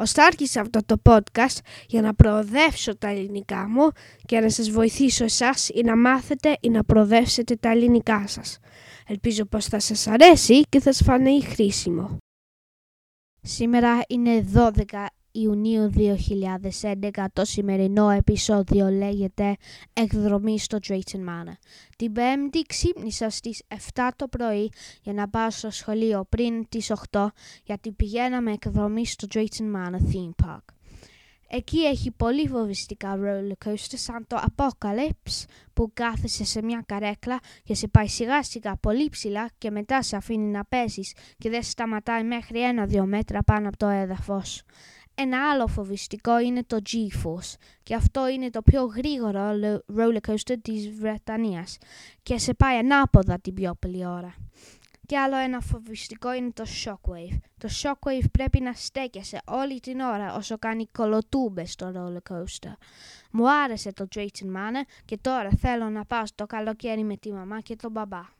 Ωστά άρχισα αυτό το podcast για να προοδεύσω τα ελληνικά μου και να σας βοηθήσω εσάς ή να μάθετε ή να προοδεύσετε τα ελληνικά σας. Ελπίζω πως θα σας αρέσει και θα σας φανεί χρήσιμο. Σήμερα είναι 12 Ιουνίου 2011 το σημερινό επεισόδιο λέγεται «Εκδρομή στο Drayton Manor». Την Πέμπτη ξύπνησα στις 7 το πρωί για να πάω στο σχολείο πριν τις 8 γιατί πηγαίναμε εκδρομή στο Drayton Manor Theme Park. Εκεί έχει πολύ φοβιστικά roller coaster σαν το Apocalypse που κάθεσαι σε μια καρέκλα και σε πάει σιγά σιγά πολύ ψηλά και μετά σε αφήνει να πέσεις και δεν σταματάει μέχρι ένα-δυο μέτρα πάνω από το έδαφος. Ένα άλλο φοβιστικό είναι το G-Force και αυτό είναι το πιο γρήγορο roller coaster της Βρετανίας και σε πάει ανάποδα την πιο πολλή ώρα. Και άλλο ένα φοβιστικό είναι το Shockwave. Το Shockwave πρέπει να στέκεσαι όλη την ώρα όσο κάνει κολοτούμπες στο roller coaster. Μου άρεσε το Drayton Manor και τώρα θέλω να πάω στο καλοκαίρι με τη μαμά και τον μπαμπά.